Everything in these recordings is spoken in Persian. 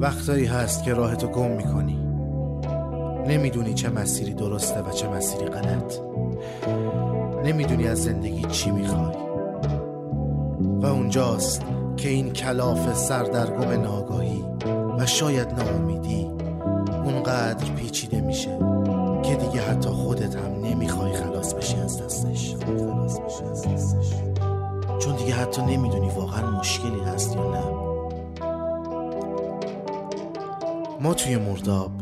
وقتایی هست که راهتو گم می‌کنی. نمی‌دونی چه مسیری درسته و چه مسیری غلط. نمی‌دونی از زندگی چی می‌خوای. و اونجاست که این کلاف سردرگم ناگاهی و شاید ناامیدی اونقدر پیچیده میشه که دیگه حتی خودت هم نمی‌خوای خلاص بشی از دستش. چون دیگه حتی نمی‌دونی واقعا مشکلی هست یا نه. ما توی مرداب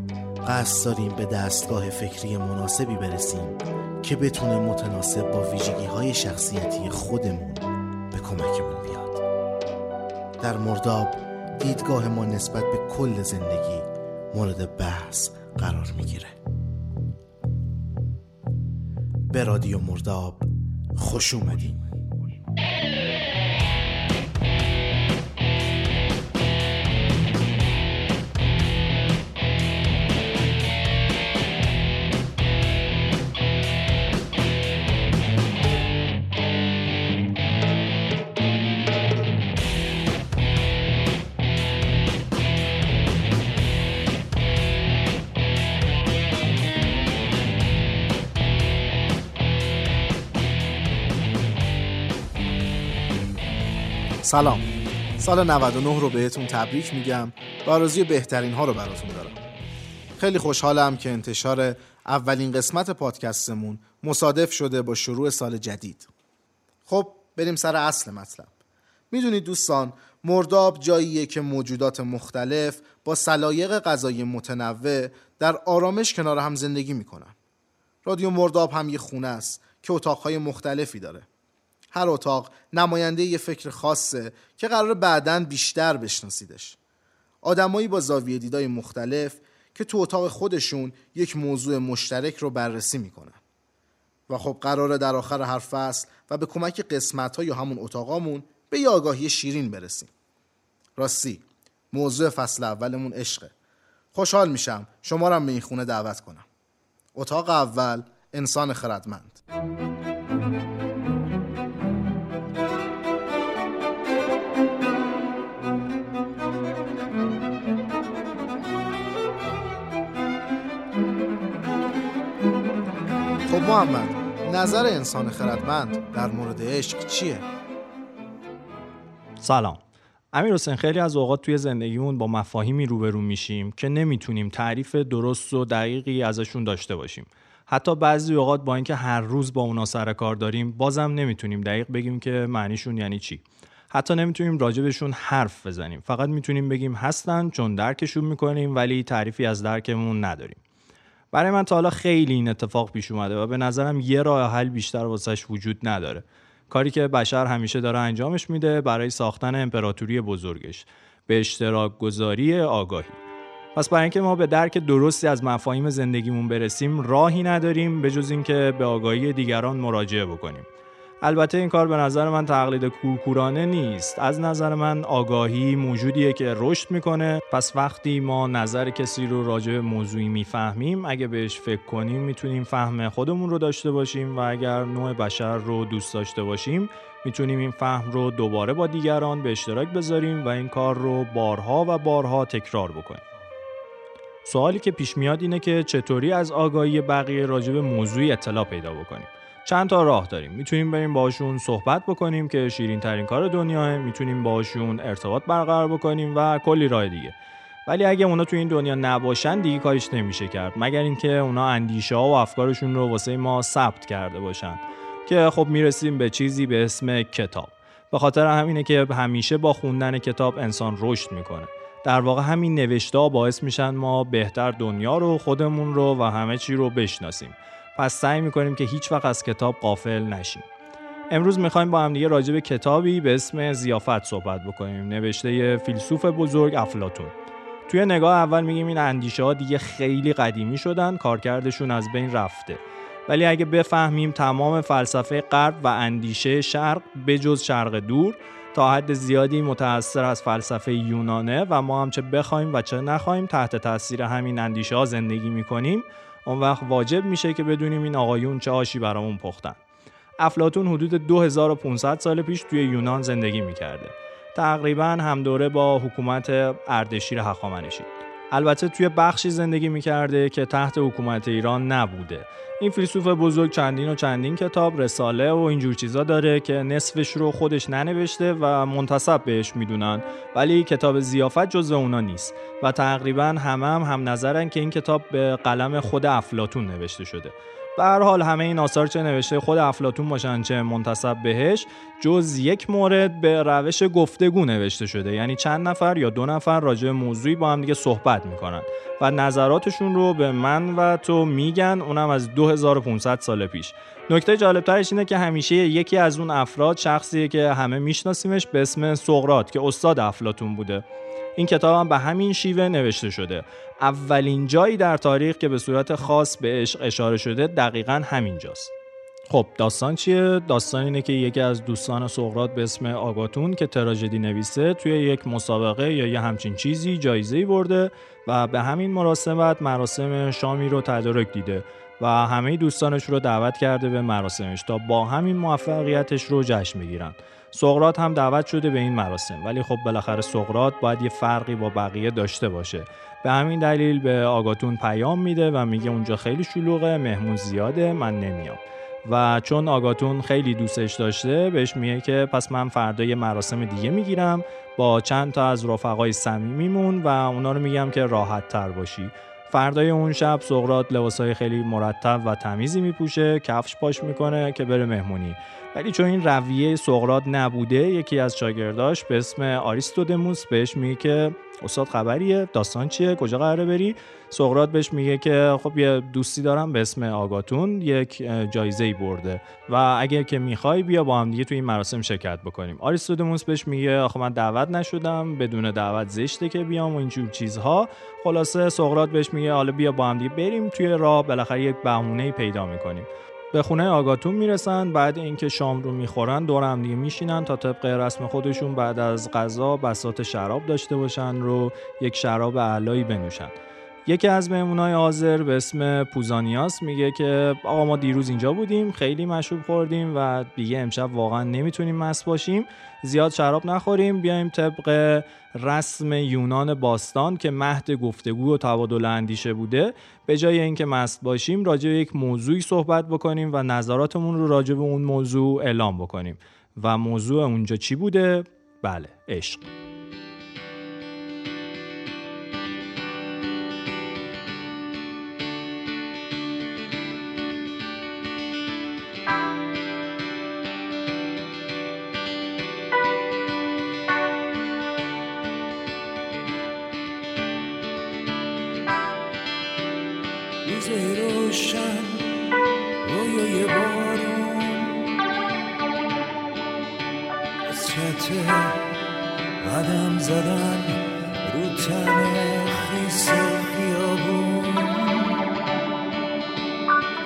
قصد داریم به دستگاه فکری مناسبی برسیم که بتونه متناسب با ویژگی های شخصیتی خودمون به کمکمون بیاد. در مرداب دیدگاه ما نسبت به کل زندگی مورد بحث قرار می‌گیره. به رادیو مرداب خوش اومدیم سلام. سال 99 رو بهتون تبریک میگم. و آرزوی بهترین ها رو براتون دارم. خیلی خوشحالم که انتشار اولین قسمت پادکستمون مصادف شده با شروع سال جدید. خب بریم سر اصل مطلب. می‌دونید دوستان مرداب جاییه که موجودات مختلف با سلایق غذایی متنوع در آرامش کنار هم زندگی می‌کنن. رادیو مرداب هم یه خونه است که اتاقهای مختلفی داره. هر اتاق نماینده یه فکر خاصه که قرار بعدا بیشتر بشناسیدش. آدمایی با زاویه دیدای مختلف که تو اتاق خودشون یک موضوع مشترک رو بررسی می‌کنن. و خب قراره در آخر هر فصل و به کمک قسمت ها یا همون اتاقامون به یه شیرین برسیم. راستی موضوع فصل اولمون عشقه. خوشحال میشم شما رو به این خونه دعوت کنم. اتاق اول انسان خردمند. محمد نظر انسان خردمند در مورد عشق چیه؟ سلام. امیر حسین خیلی از اوقات توی زندگیمون با مفاهیمی روبرو میشیم که نمی‌تونیم تعریف درست و دقیقی ازشون داشته باشیم. حتی بعضی اوقات با اینکه هر روز با اونا سر کار داریم بازم نمی‌تونیم دقیق بگیم که معنیشون یعنی چی. حتی نمی‌تونیم راجبشون حرف بزنیم. فقط می‌تونیم بگیم هستن چون درکشون می‌کنیم ولی تعریفی از درکمون نداریم. برای من تا حالا خیلی این اتفاق پیش اومده و به نظرم یه راه حل بیشتر واسش وجود نداره. کاری که بشر همیشه داره انجامش میده برای ساختن امپراتوری بزرگش. به اشتراک گذاری آگاهی. پس برای اینکه ما به درک درستی از مفاهیم زندگیمون برسیم راهی نداریم به جز اینکه به آگاهی دیگران مراجعه بکنیم. البته این کار به نظر من تقلید کورکورانه نیست. از نظر من آگاهی موجودیه که رشد می‌کنه. پس وقتی ما نظر کسی رو راجع به موضوعی می‌فهمیم اگه بهش فکر کنیم می‌تونیم فهم خودمون رو داشته باشیم و اگر نوع بشر رو دوست داشته باشیم می‌تونیم این فهم رو دوباره با دیگران به اشتراک بذاریم و این کار رو بارها و بارها تکرار بکنیم. سوالی که پیش میاد اینه که چطوری از آگاهی بقیه راجع به موضوعی اطلاع پیدا بکنیم؟ چند تا راه داریم. می‌تونیم بریم باشون صحبت بکنیم که شیرین ترین کار دنیاه. می‌تونیم باشون ارتباط برقرار بکنیم و کلی راه دیگه. ولی اگه اونا تو این دنیا نباشن دیگه کاریش نمیشه کرد. مگر اینکه اونا اندیشه ها و افکارشون رو واسه ما ثبت کرده باشن. که خب می‌رسیم به چیزی به اسم کتاب. به خاطر همینه که همیشه با خوندن کتاب انسان رشد می‌کنه. در واقع همین نوشته باعث میشن ما بهتر دنیا رو خودمون رو و همه چی رو بشناسیم. پس سعی می‌کنیم که هیچ وقت از کتاب قافل نشیم. امروز می‌خوایم با هم دیگه راجع به کتابی به اسم زیافت صحبت بکنیم. نوشته فیلسوف بزرگ افلاتون توی نگاه اول میگیم این اندیشه ها دیگه خیلی قدیمی شدن کارکردشون از بین رفته. ولی اگه بفهمیم تمام فلسفه غرب و اندیشه شرق بجز شرق دور تا حد زیادی متأثر از فلسفه یونانه و ما هم چه بخوایم و چه نخوایم تحت تاثیر همین اندیشه ها زندگی می‌کنیم اون وقت واجب میشه که بدونیم این آقایون چه آشی برامون پختن. افلاتون حدود 2500 سال پیش توی یونان زندگی می‌کرده. تقریبا هم دوره با حکومت اردشیر هخامنشی. البته توی بخشی زندگی می‌کرده که تحت حکومت ایران نبوده. این فیلسوف بزرگ چندین و چندین کتاب رساله و اینجور چیزا داره که نصفش رو خودش ننوشته و منتصب بهش می‌دونن. ولی کتاب زیافت جز اونا نیست و تقریبا همه هم, هم نظرن که این کتاب به قلم خود افلاتون نوشته شده. به حال همه این آثار چه نوشته خود افلاتون باشن چه منتصب بهش جز یک مورد به روش گفتگو نوشته شده. یعنی چند نفر یا دو نفر راجع موضوعی با هم دیگه صحبت می‌کنن و نظراتشون رو به من و تو میگن اونم از 2500 سال پیش. نکته جالبترش اینه که همیشه یکی از اون افراد شخصیه که همه میشناسیمش به اسم سقرات که استاد افلاتون بوده. این کتاب هم به همین شیوه نوشته شده. اولین جایی در تاریخ که به صورت خاص به عشق اشاره شده دقیقا همینجاست. خب داستان چیه؟ داستان اینه که یکی از دوستان سقرات به اسم آگاتون که تراژدی نویسه توی یک مسابقه یا یه همچین چیزی جایزه‌ای برده و به همین مراسمت مراسم شامی رو تدارک دیده و همه دوستانش رو دعوت کرده به مراسمش تا با همین موفقیتش رو جشن بگیرن. سقرات هم دعوت شده به این مراسم. ولی خب بالاخره سقرات باید یه فرقی با بقیه داشته باشه. به همین دلیل به آگاتون پیام میده و میگه اونجا خیلی شلوغه مهمون زیاده من نمیام. و چون آگاتون خیلی دوستش داشته بهش میگه که پس من فردا یه مراسم دیگه می‌گیرم با چند تا از رفقای صمیمیمون و اونا رو میگم که راحت تر باشی. فردای اون شب سقرات لباسای خیلی مرتب و تمیزی میپوشه کفش پاش می‌کنه که بره مهمونی. ولی چون این رویه سقرات نبوده یکی از شاگرداش به اسم آریستودموس بهش میگه که استاد خبریه داستان چیه کجا قراره بری؟ سقراط بهش میگه که خب یه دوستی دارم به اسم آگاتون یک جایزه ای برده و اگر که می‌خوای بیا با هم دیگه تو این مراسم شرکت بکنیم. آریستودموس بهش میگه آخه من دعوت نشدم بدون دعوت زشته که بیام و اینجور چیزها. خلاصه سقراط بهش میگه حالا بیا با هم دیگه بریم توی راه بالاخره یک بهونه پیدا می‌کنیم. به خونه آگاتون می‌رسن بعد اینکه شام رو می‌خورن دور هم دیگه میشینن تا طبق رسم خودشون بعد از غذا بسات شراب داشته باشن رو یک شراب علایی بنوشن. یکی از مهمونای حاضر به اسم پوزانیاس میگه که آقا ما دیروز اینجا بودیم خیلی مشروب خوردیم و دیگه امشب واقعا نمی‌تونیم مست باشیم. زیاد شراب نخوریم. بیایم طبق رسم یونان باستان که مهد گفتگو و تبادل اندیشه بوده به جای اینکه مست باشیم راجع به یک موضوعی صحبت بکنیم و نظراتمون رو راجع به اون موضوع اعلام بکنیم. و موضوع اونجا چی بوده؟ بله عشق.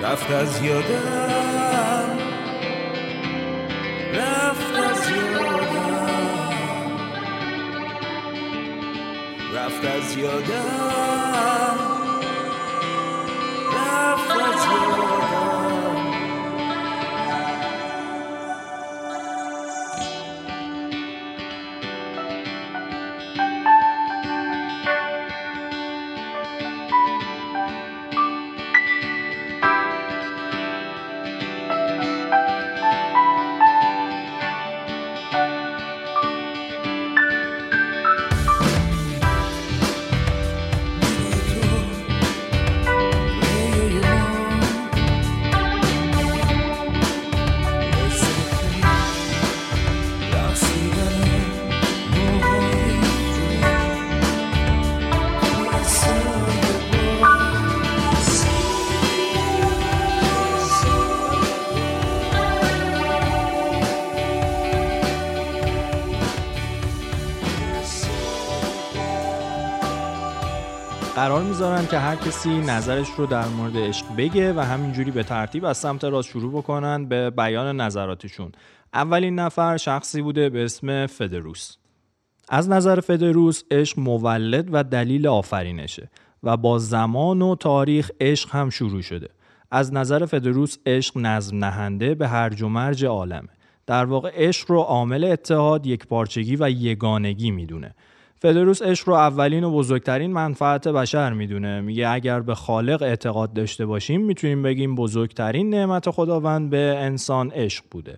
رفت از یادم. رفت از یادم. رفت از یادم. رفت از یادم. می‌ذارن که هر کسی نظرش رو در مورد عشق بگه و همینجوری به ترتیب از سمت راست شروع بکنن به بیان نظراتشون. اولین نفر شخصی بوده به اسم فدروس. از نظر فدروس عشق مولد و دلیل آفرینشه و با زمان و تاریخ عشق هم شروع شده. از نظر فدروس عشق نظم نهنده به هرج و مرج عالمه. در واقع عشق رو عامل اتحاد، یک پارچگی و یگانگی می‌دونه. فدروس عشق رو اولین و بزرگترین منفعت بشر می‌دونه. میگه اگر به خالق اعتقاد داشته باشیم می‌تونیم بگیم بزرگترین نعمت خداوند به انسان عشق بوده.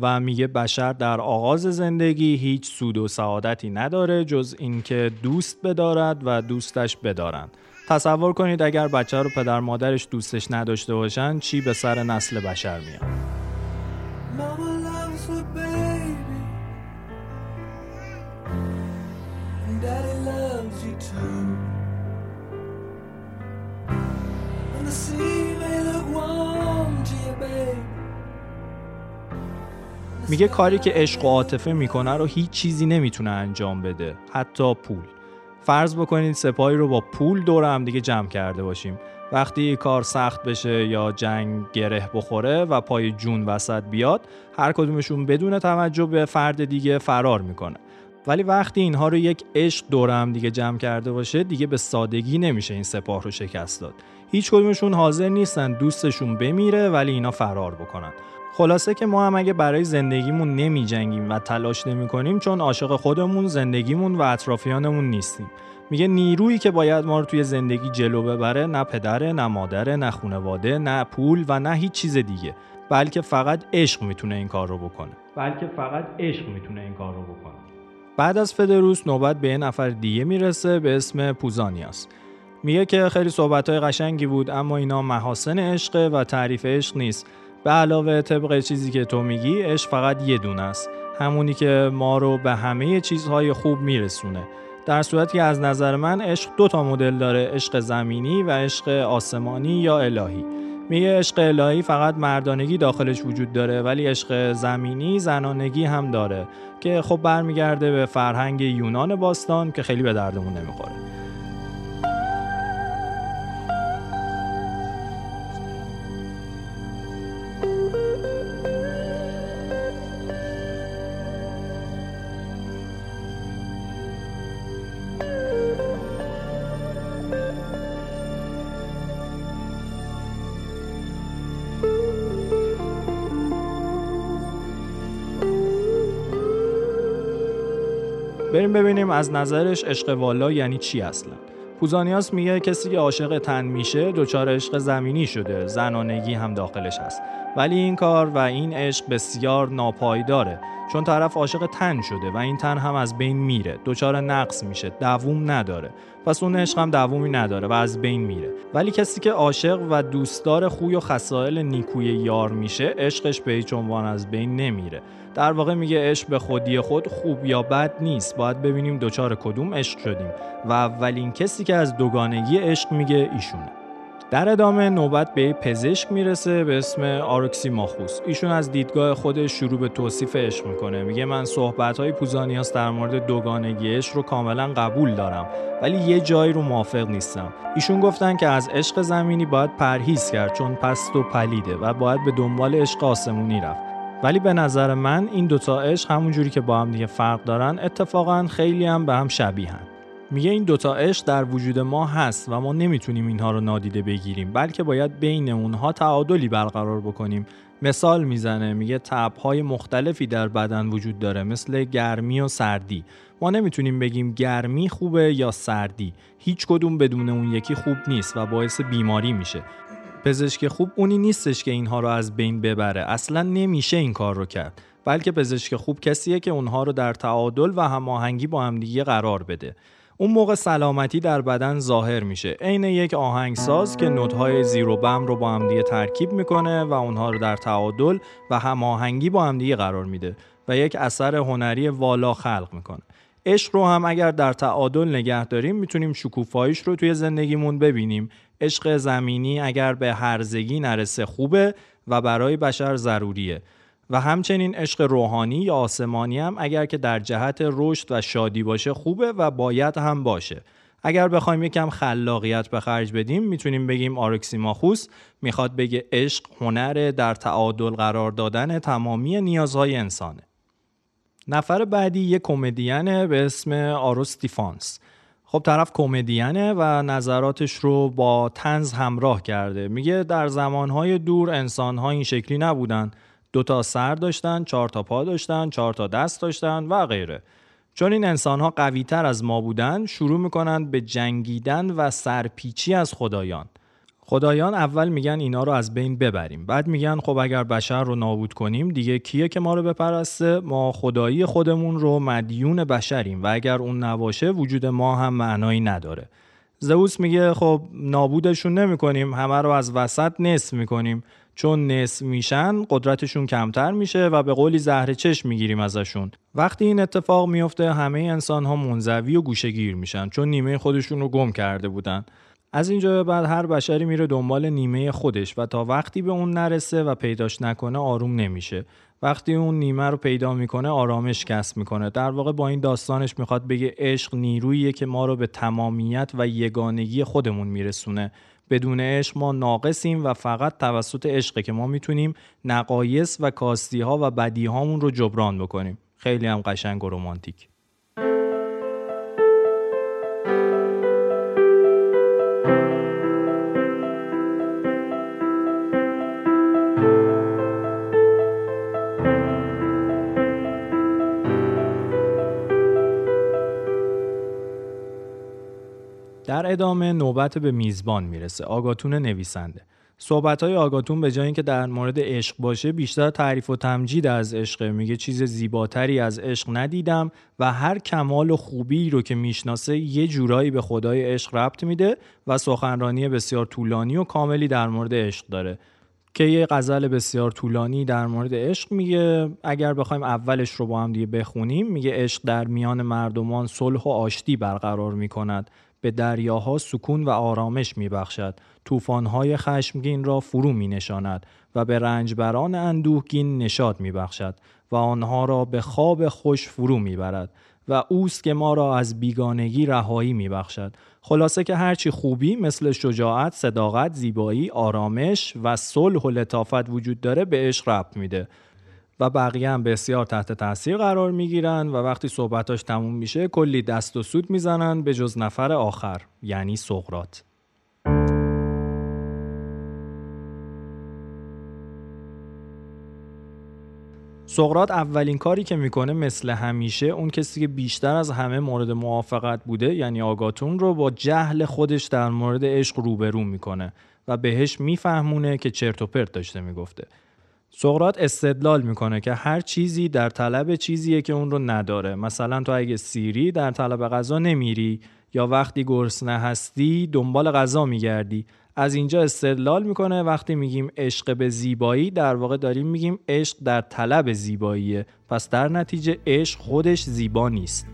و میگه بشر در آغاز زندگی هیچ سود و سعادتی نداره جز اینکه دوست بدارد و دوستش بدارند تصور کنید اگر بچه رو پدر مادرش دوستش نداشته باشن چی به سر نسل بشر میاد؟ میگه کاری که عشق و عاطفه می‌کنه رو هیچ چیزی نمی‌تونه انجام بده حتی پول. فرض بکنید سپاهی رو با پول دور هم دیگه جمع کرده باشیم. وقتی کار سخت بشه یا جنگ گره بخوره و پای جون وسط بیاد هر کدومشون بدون توجه به فرد دیگه فرار می‌کنه. ولی وقتی اینها رو یک عشق دور هم دیگه جمع کرده باشه دیگه به سادگی نمیشه این سپاه رو شکست داد. هیچ کدومشون حاضر نیستن دوستشون بمیره ولی اینا فرار بکنن. خلاصه که ما هم اگه برای زندگیمون نمی جنگیم و تلاش نمی کنیم چون عاشق خودمون زندگیمون و اطرافیانمون نیستیم. میگه نیرویی که باید ما رو توی زندگی جلو ببره نه پدره نه مادره نه خونواده نه پول و نه هیچ چیز دیگه. بلکه فقط عشق می‌تونه این کار رو بکنه. بلکه فقط عشق می‌تونه این کار رو بکنه. بعد از فدروس نوبت به یه نفر دیگه می‌رسه به اسم پوزانیاس. میگه که خیلی صحبتهای قشنگی بود اما اینا محاسن عشقه و تعریف عشق نیست. به علاوه طبق چیزی که تو میگی عشق فقط یه دونه است. همونی که ما رو به همه چیزهای خوب میرسونه. در صورتی که از نظر من عشق دو تا مدل داره عشق زمینی و عشق آسمانی یا الهی. میگه عشق الهی فقط مردانگی داخلش وجود داره ولی عشق زمینی زنانگی هم داره که خب برمیگرده به فرهنگ یونان باستان که خیلی به دردمون نمی‌خوره. بریم ببینیم از نظرش عشق والا یعنی چی اصلا. پوزانیاس میگه کسی که عاشق تن میشه دچار عشق زمینی شده زنانگی هم داخلش هست. ولی این کار و این عشق بسیار ناپایداره. چون طرف عاشق تن شده و این تن هم از بین میره. دچار نقص میشه. دووم نداره. پس اون عشق هم دوامی نداره و از بین میره. ولی کسی که عاشق و دوستدار خوی و خصایل نیکوی یار میشه عشقش به هیچ عنوان از بین نمیره. در واقع میگه عشق به خودی خود خوب یا بد نیست. باید ببینیم دچار کدوم عشق شدیم. و اولین کسی که از دوگانگی عشق میگه ایشونه. در ادامه نوبت به پزشک می‌رسه به اسم آرکسیماخوس. ایشون از دیدگاه خودش شروع به توصیف عشق می‌کنه. میگه من صحبت های پوزانیاس در مورد دوگانگی عشق رو کاملا قبول دارم ولی یه جایی رو موافق نیستم. ایشون گفتن که از عشق زمینی باید پرهیز کرد چون پست و پلیده و باید به دنبال عشق آسمونی رفت. ولی به نظر من این دوتا عشق همون جوری که با هم دیگه فرق دارن اتفاقا خیلی هم به هم شبیهن. میگه این دوتا عشق در وجود ما هست و ما نمی‌تونیم اینها رو نادیده بگیریم بلکه باید بین اونها تعادلی برقرار بکنیم. مثال می‌زنه میگه تبهای مختلفی در بدن وجود داره مثل گرمی و سردی. ما نمی‌تونیم بگیم گرمی خوبه یا سردی. هیچ کدوم بدون اون یکی خوب نیست و باعث بیماری میشه. پزشک خوب اونی نیستش که اینها رو از بین ببره. اصلا نمیشه این کار رو کرد. بلکه پزشک خوب کسیه که اونها رو در تعادل و هماهنگی با همدیگه قرار بده. اون موقع سلامتی در بدن ظاهر میشه. عین یک آهنگساز که نوت‌های زیر و بم رو با همدیگه ترکیب می‌کنه و اونها رو در تعادل و هماهنگی با همدیگه قرار میده و یک اثر هنری والا خلق می‌کنه. عشق رو هم اگر در تعادل نگه داریم می‌تونیم شکوفاییش رو توی زندگیمون ببینیم. عشق زمینی اگر به هرزگی نرسه خوبه و برای بشر ضروریه. و همچنین عشق روحانی یا آسمانی هم اگر که در جهت رشد و شادی باشه خوبه و باید هم باشه. اگر بخوایم یکم خلاقیت به خرج بدیم می‌تونیم بگیم آرکسیماخوس می‌خواد بگه عشق هنر در تعادل قرار دادن تمامی نیازهای انسانه. نفر بعدی یک کمدین به اسم آروستیفانس. خب طرف کمدینه و نظراتش رو با تنز همراه کرده. میگه در زمانهای دور انسانها این شکلی نبودن. دو تا سر داشتن چهار تا پا داشتن چهار تا دست داشتن و غیره. چون این انسان ها قوی تر از ما بودن شروع می‌کنند به جنگیدن و سرپیچی از خدایان. خدایان اول میگن اینا رو از بین ببریم. بعد میگن خب اگر بشر رو نابود کنیم دیگه کیه که ما رو بپرسته؟ ما خدایی خودمون رو مدیون بشریم. و اگر اون نباشه وجود ما هم معنایی نداره. زئوس میگه خب نابودشون نمی‌کنیم همه رو از وسط نصف می‌کنیم. چون نصف میشن قدرتشون کمتر میشه و به قولی زهر چشم می‌گیریم ازشون. وقتی این اتفاق میفته همه انسان ها منزوی و گوشگیر میشن چون نیمه خودشون رو گم کرده بودن. از اینجا به بعد هر بشری میره دنبال نیمه خودش و تا وقتی به اون نرسه و پیداش نکنه آروم نمیشه. وقتی اون نیمه رو پیدا می‌کنه آرامش کسب می‌کنه. در واقع با این داستانش می‌خواد بگه عشق نیروییه که ما رو به تمامیت و یگانگی خودمون میرسونه. بدون عشق ما ناقصیم و فقط توسط عشقه که ما می‌تونیم نقایص و کاستی ها و بدی هامون رو جبران بکنیم. خیلی هم قشنگ و رمانتیک. در ادامه نوبت به میزبان می‌رسه آگاتون نویسنده. صحبت های آگاتون به جای اینکه در مورد عشق باشه بیشتر تعریف و تمجید از عشق. میگه چیز زیباتری از عشق ندیدم و هر کمال و خوبی رو که می‌شناسه یه جورایی به خدای عشق ربط میده و سخنرانی بسیار طولانی و کاملی در مورد عشق داره. که یه غزل بسیار طولانی در مورد عشق میگه اگر بخوایم اولش رو با هم دیگه بخونیم میگه عشق در میان مردمان صلح و آشتی برقرار می‌کند. به دریاها سکون و آرامش می بخشد. توفانهای خشمگین را فرو می نشاند و به رنجبران اندوهگین نشاد می بخشد و آنها را به خواب خوش فرو می برد و اوست که ما را از بیگانگی رهایی می بخشد. خلاصه که هرچی خوبی مثل شجاعت، صداقت، زیبایی، آرامش و صلح و لطافت وجود داره به عشق ربط میده و بقیه هم بسیار تحت تاثیر قرار می‌گیرن و وقتی صحبتاش تموم میشه کلی دست و سود می‌زنن به جز نفر آخر یعنی سقرات سقرات اولین کاری که می‌کنه مثل همیشه اون کسی که بیشتر از همه مورد موافقت بوده یعنی آگاتون رو با جهل خودش در مورد عشق روبرو می‌کنه و بهش میفهمونه که چرت و پرت داشته می‌گفته. سقرات استدلال می‌کنه که هر چیزی در طلب چیزیه که اون رو نداره. مثلا تو اگه سیری در طلب غذا نمیری یا وقتی گرسنه هستی دنبال غذا میگردی. از اینجا استدلال می‌کنه وقتی میگیم عشق به زیبایی در واقع داریم میگیم عشق در طلب زیباییه. پس در نتیجه عشق خودش زیبا نیست.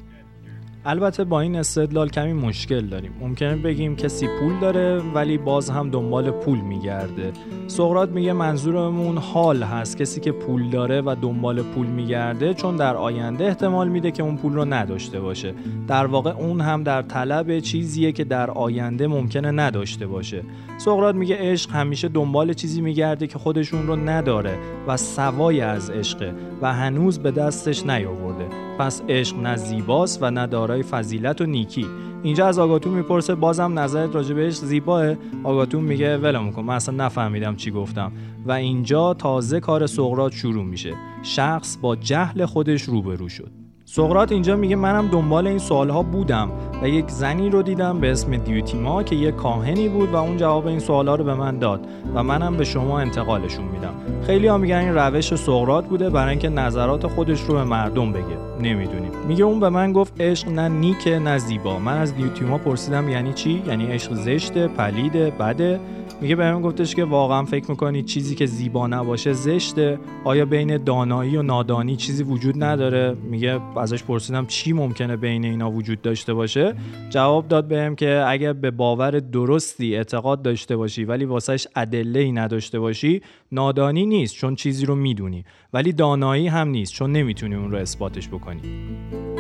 البته با این استدلال کمی مشکل داریم. ممکنه بگیم کسی پول داره ولی باز هم دنبال پول میگرده. سقرات میگه منظورمون حال هست. کسی که پول داره و دنبال پول میگرده چون در آینده احتمال میده که اون پول رو نداشته باشه. در واقع اون هم در طلب چیزیه که در آینده ممکنه نداشته باشه. سقرات میگه عشق همیشه دنبال چیزی میگرده که خودشون رو نداره و سوای از عشقه و هنوز به دستش نیاورده. پس عشق نه زیباست و نه دارای فضیلت و نیکی. اینجا از آگاتون می‌پرسه بازم نظرت راجع به عشق زیباه؟ آگاتون میگه ولم کن من اصلا نفهمیدم چی گفتم. و اینجا تازه کار سقرات شروع میشه. شخص با جهل خودش روبرو شد. سقرات اینجا میگه منم دنبال این سوالها بودم و یک زنی رو دیدم به اسم دیوتیما که یک کاهنی بود و اون جواب این سوالها رو به من داد و منم به شما انتقالشون میدم. خیلی ها میگن این روش سقرات بوده برای اینکه نظرات خودش رو به مردم بگه. نمی‌دونیم. میگه اون به من گفت عشق نه نیکه نه زیبا. من از دیوتیما پرسیدم یعنی چی؟ یعنی عشق زشته پلیده بده؟ میگه به من گفتش که واقعا فکر می‌کنی چیزی که زیبا نباشه زشته؟ آیا بین دانایی و نادانی چیزی وجود نداره؟ میگه ازش پرسیدم چی ممکنه بین اینا وجود داشته باشه. جواب داد بهم که اگر به باور درستی اعتقاد داشته باشی ولی واسهش ادله ای نداشته باشی نادانی نیست چون چیزی رو می‌دونی. ولی دانایی هم نیست چون نمی‌تونی اون رو اثباتش بکنی.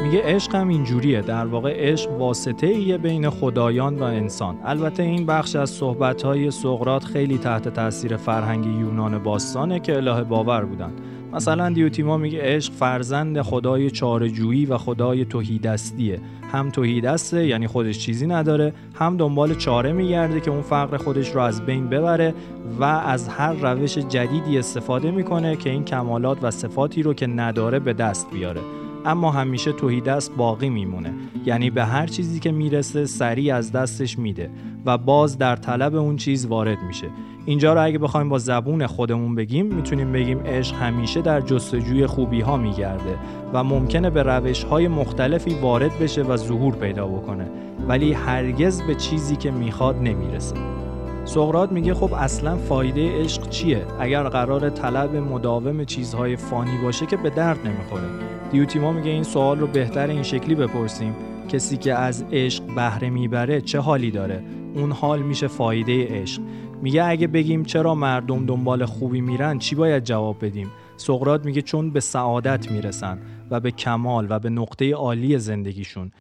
میگه عشق هم اینجوریه در واقع عشق واسطه ایه بین خدایان و انسان. البته این بخش از صحبت های سقرات خیلی تحت تاثیر فرهنگ یونان باستانه که اله باور بودن. مثلا دیوتیما میگه عشق فرزند خدای چارجویی و خدای توهیدستیه. هم توهیدسته یعنی خودش چیزی نداره هم دنبال چاره میگرده که اون فقر خودش رو از بین ببره و از هر روش جدیدی استفاده می‌کنه که این کمالات و صفاتی رو که نداره به دست بیاره. اما همیشه توهیدست باقی میمونه. یعنی به هر چیزی که می‌رسه سریع از دستش میده و باز در طلب اون چیز وارد میشه. اینجا رو اگه بخوایم با زبون خودمون بگیم می‌تونیم بگیم عشق همیشه در جستجوی خوبی ها میگرده و ممکنه به روش های مختلفی وارد بشه و ظهور پیدا بکنه ولی هرگز به چیزی که می‌خواد نمی‌رسه. سقرات میگه خب اصلا فایده عشق چیه؟ اگر قرار طلب مداوم چیزهای فانی باشه که به درد نمی‌خوره. دیوتیما میگه این سوال رو بهتر این شکلی بپرسیم. کسی که از عشق بهره می‌بره چه حالی داره؟ اون حال میشه فایده عشق. میگه اگه بگیم چرا مردم دنبال خوبی میرن چی باید جواب بدیم؟ سقرات میگه چون به سعادت می‌رسن و به کمال و به نقطه عالی زندگیشون.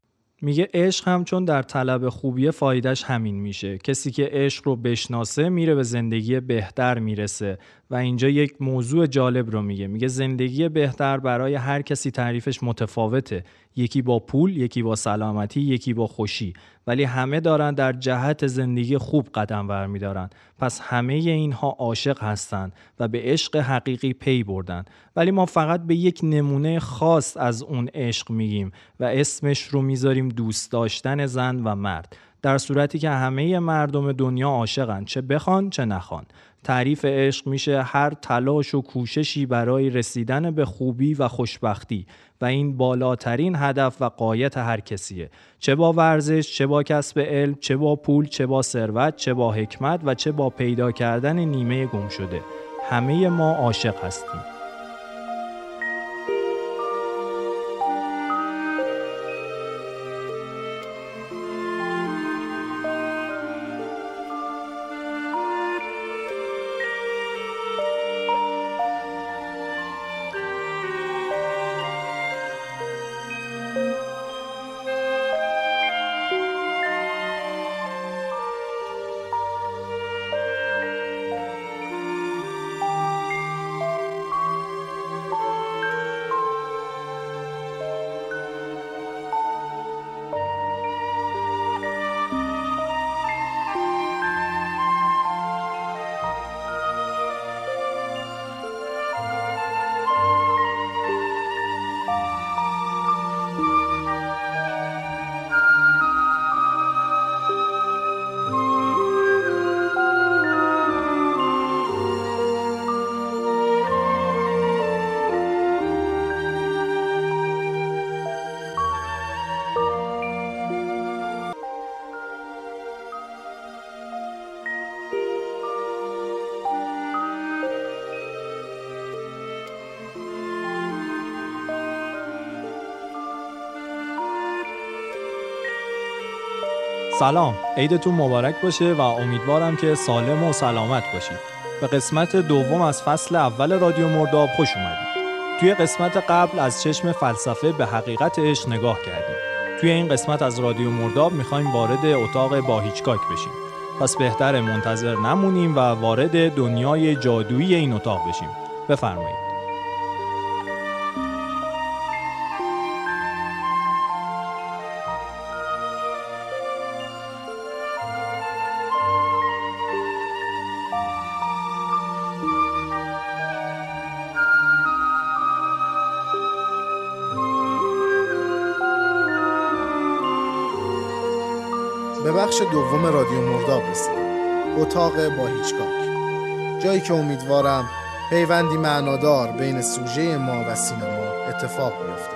میگه عشق هم چون در طلب خوبی فایدهش همین میشه. کسی که عشق رو بشناسه میره به زندگی بهتر می‌رسه. و اینجا یک موضوع جالب رو میگه. میگه زندگی بهتر برای هر کسی تعریفش متفاوته. یکی با پول یکی با سلامتی یکی با خوشی. ولی همه دارن در جهت زندگی خوب قدم برمیدارن پس همه اینها عاشق هستند و به عشق حقیقی پی بردن. ولی ما فقط به یک نمونه خاص از اون عشق میگیم و اسمش رو می‌ذاریم دوست داشتن زن و مرد. در صورتی که همه مردم دنیا عاشقن. چه بخوان چه نخوان. تعریف عشق میشه هر تلاش و کوششی برای رسیدن به خوبی و خوشبختی و این بالاترین هدف و قایت هر کسیه. چه با ورزش چه با کسب علم چه با پول چه با ثروت چه با حکمت و چه با پیدا کردن نیمه گم شده. همه ما عاشق هستیم. سلام. عیدتون مبارک باشه و امیدوارم که سالم و سلامت باشید. به قسمت دوم از فصل اول رادیو مرداب خوش اومدید. توی قسمت قبل از چشم فلسفه به حقیقت عشق نگاه کردیم. توی این قسمت از رادیو مرداب می‌خوایم وارد اتاق با هیچکاک بشیم. پس بهتر منتظر نمونیم و وارد دنیای جادویی این اتاق بشیم. بفرمایید. بخش دوم رادیو مرداب رسیدیم اتاق با هیچکاک. جایی که امیدوارم پیوندی معنادار بین سوژه ما و سینما اتفاق بیفته.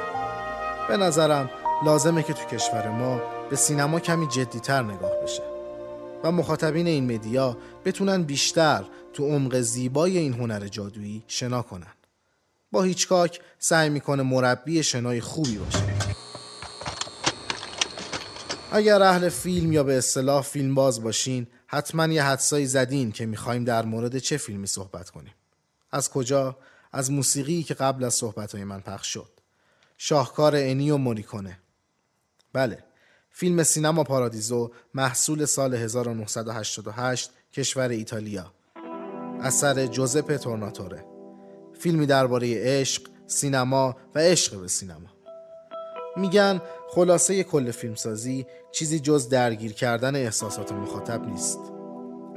به نظرم لازمه که تو کشور ما به سینما کمی جدیتر نگاه بشه و مخاطبین این مدیا بتونن بیشتر تو عمق زیبای این هنر جادویی شنا کنن. با هیچکاک سعی می‌کنه مربی شنای خوبی باشه. اگر اهل فیلم یا به اصطلاح فیلم باز باشین حتما یه حدسایی زدین که می‌خوایم در مورد چه فیلمی صحبت کنیم. از کجا؟ از موسیقی که قبل از صحبتهای من پخش شد. شاهکار انیو موریکونه بله فیلم سینما پارادیزو محصول سال 1988 کشور ایتالیا. اثر جوزپه تورناتوره. فیلمی درباره عشق، سینما و عشق به سینما. میگن خلاصه کل فیلمسازی چیزی جز درگیر کردن احساسات مخاطب نیست.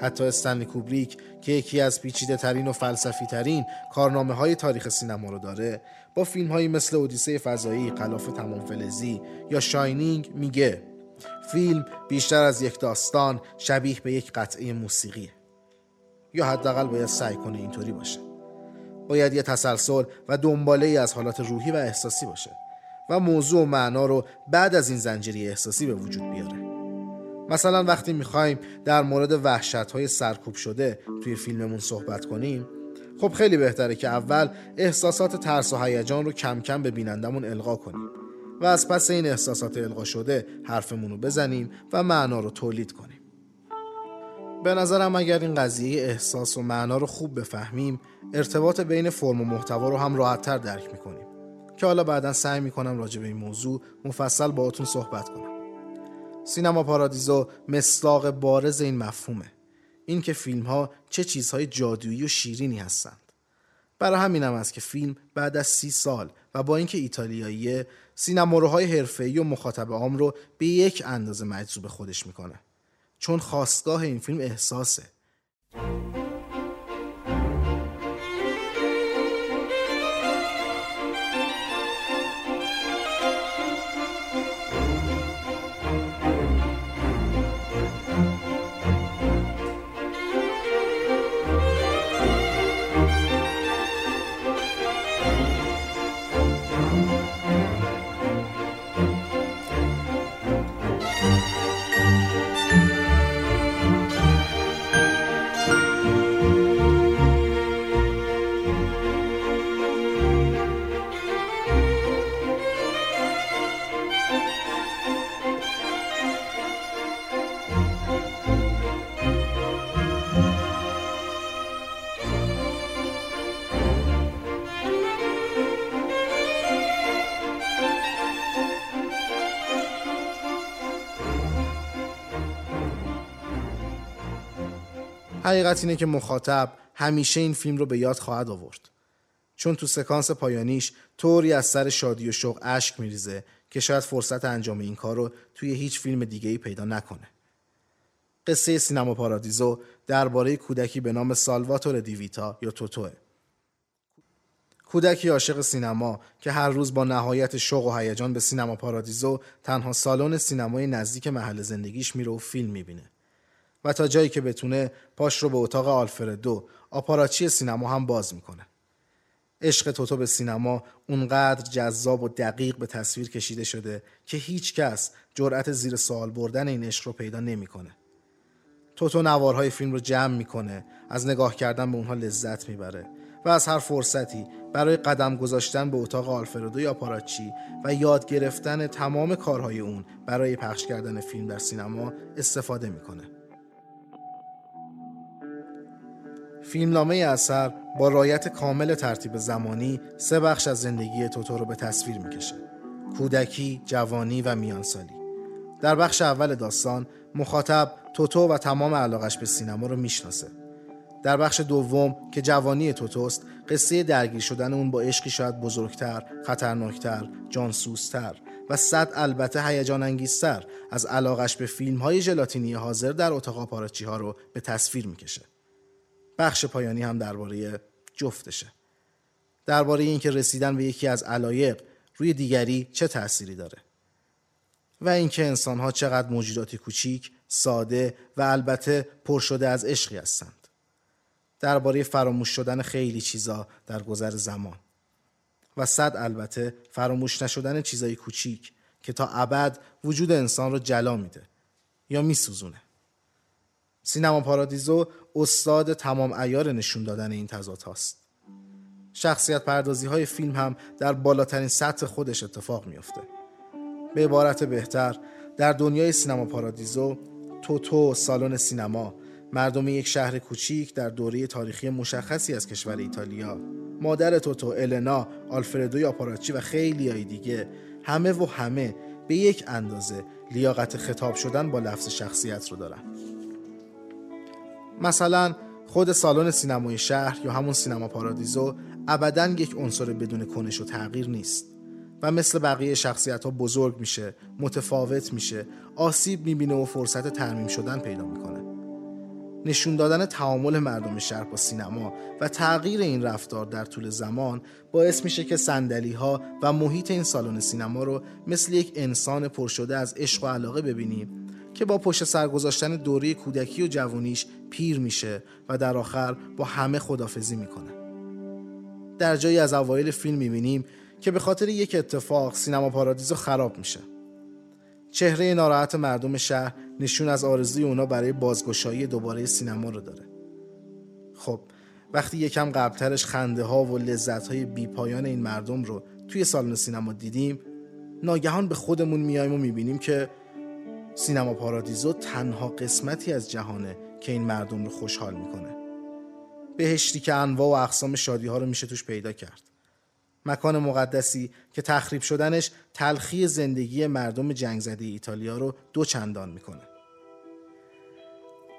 حتی استنلی کوبریک که یکی از پیچیده ترین و فلسفی ترین کارنامه های تاریخ سینما رو داره با فیلم هایی مثل اودیسه فضایی، خلاف تمام فلزی یا شاینینگ میگه فیلم بیشتر از یک داستان شبیه به یک قطعه موسیقیه یا حداقل باید سعی کنه اینطوری باشه. باید یه تسلسل و دنباله ای از حالات روحی و احساسی باشه. و موضوع و معنا رو بعد از این زنجیره احساسی به وجود بیاره. مثلا وقتی می‌خوایم در مورد وحشت های سرکوب شده توی فیلممون صحبت کنیم خب خیلی بهتره که اول احساسات ترس و هیجان رو کم کم به بینندمون القا کنیم و از پس این احساسات القا شده حرفمون رو بزنیم و معنا رو تولید کنیم. به نظرم اگر این قضیه احساس و معنا رو خوب بفهمیم ارتباط بین فرم و محتوا رو هم راحتتر درک می‌کنیم. که حالا بعدا سعی می‌کنم راجع به این موضوع مفصل باهاتون صحبت کنم. سینما پارادیزو مصداق بارز این مفهومه. این که فیلم ها چه چیزهای جادویی و شیرینی هستند. برای همینم است که فیلم بعد از سی سال و با اینکه ایتالیاییه سینماروهای حرفه‌ای و مخاطب عام رو به یک اندازه مجذوب خودش می‌کنه. چون خواستگاه این فیلم احساسه. حقیقت اینه که مخاطب همیشه این فیلم رو به یاد خواهد آورد. چون تو سکانس پایانیش طوری از سر شادی و شوق اشک میریزه که شاید فرصت انجام این کار رو توی هیچ فیلم دیگه ای پیدا نکنه. قصه سینما پارادیزو درباره کودکی به نام سالواتور دیویتا یا توتوه. کودکی عاشق سینما که هر روز با نهایت شوق و هیجان به سینما پارادیزو تنها سالن سینمای نزدیک محل زندگیش میره و فیلم می‌بینه. و تا جایی که بتونه پاش رو به اتاق آلفردو آپاراچی سینما هم باز می‌کنه عشق توتو به سینما اونقدر جذاب و دقیق به تصویر کشیده شده که هیچ کس جرأت زیر سوال بردن این عشق رو پیدا نمی‌کنه. توتو نوارهای فیلم رو جمع می‌کنه، از نگاه کردن به اونها لذت می‌بره و از هر فرصتی برای قدم گذاشتن به اتاق آلفردو یا پاراچی و یاد گرفتن تمام کارهای اون برای پخش کردن فیلم در سینما استفاده می‌کنه. فیلمنامه اثر با رایت کامل ترتیب زمانی سه بخش از زندگی توتو رو به تصویر می‌کشه. کودکی، جوانی و میانسالی. در بخش اول داستان مخاطب توتو و تمام علاقش به سینما رو می‌شناسه. در بخش دوم که جوانی توتوست قصه درگیر شدن اون با عشقی شاید بزرگتر، خطرناکتر، جانسوزتر و صد البته هیجان انگیزتر از علاقش به فیلم های ژلاتینی حاضر در اتاق آپاراچی ها رو به تصویر می‌کشه. بخش پایانی هم درباره جفتشه درباره اینکه رسیدن به یکی از علایق روی دیگری چه تأثیری داره و اینکه انسانها چقدر موجوداتی کوچیک، ساده و البته پر شده از عشقی هستند. درباره فراموش شدن خیلی چیزا در گذر زمان و صد البته فراموش نشدن چیزای کوچیک که تا ابد وجود انسان رو جلا میده یا میسوزونه. سینما پارادیزو استاد تمام ایار نشون دادن این تضاد هاست. شخصیت پردازی های فیلم هم در بالاترین سطح خودش اتفاق میافته. به عبارت بهتر در دنیای سینما پارادیزو توتو سالن سینما مردم یک شهر کوچیک در دوره تاریخی مشخصی از کشور ایتالیا مادر توتو النا آلفردو آپاراچی و خیلی های دیگه همه و همه به یک اندازه لیاقت خطاب شدن با لفظ شخصیت رو دارن مثلا خود سالن سینمای شهر یا همون سینما پارادیزو ابدا یک عنصر بدون کنش و تغییر نیست و مثل بقیه شخصیت ها بزرگ میشه متفاوت میشه آسیب می‌بینه و فرصت ترمیم شدن پیدا می‌کنه. نشون دادن تعامل مردم شهر با سینما و تغییر این رفتار در طول زمان باعث میشه که سندلی ها و محیط این سالن سینما رو مثل یک انسان پرشده از عشق و علاقه ببینیم که با پشت سر گذاشتن دوره کودکی و جوانیش پیر میشه و در آخر با همه خدافزی می‌کنه. در جایی از اوایل فیلم می‌بینیم که به خاطر یک اتفاق سینما پارادیزو خراب میشه. چهره ناراحت مردم شهر نشون از آرزوی اونا برای بازگشایی دوباره سینما رو داره. خب وقتی یکم قبلترش خنده ها و لذت های بی پایان این مردم رو توی سالن سینما دیدیم ناگهان به خودمون میایم و می‌بینیم که سینما پارادیزو تنها قسمتی از جهانه که این مردم رو خوشحال می‌کنه بهشتی که انواع و اقسام شادی ها رو میشه توش پیدا کرد مکان مقدسی که تخریب شدنش تلخی زندگی مردم جنگ زده ایتالیا رو دو چندان می‌کنه.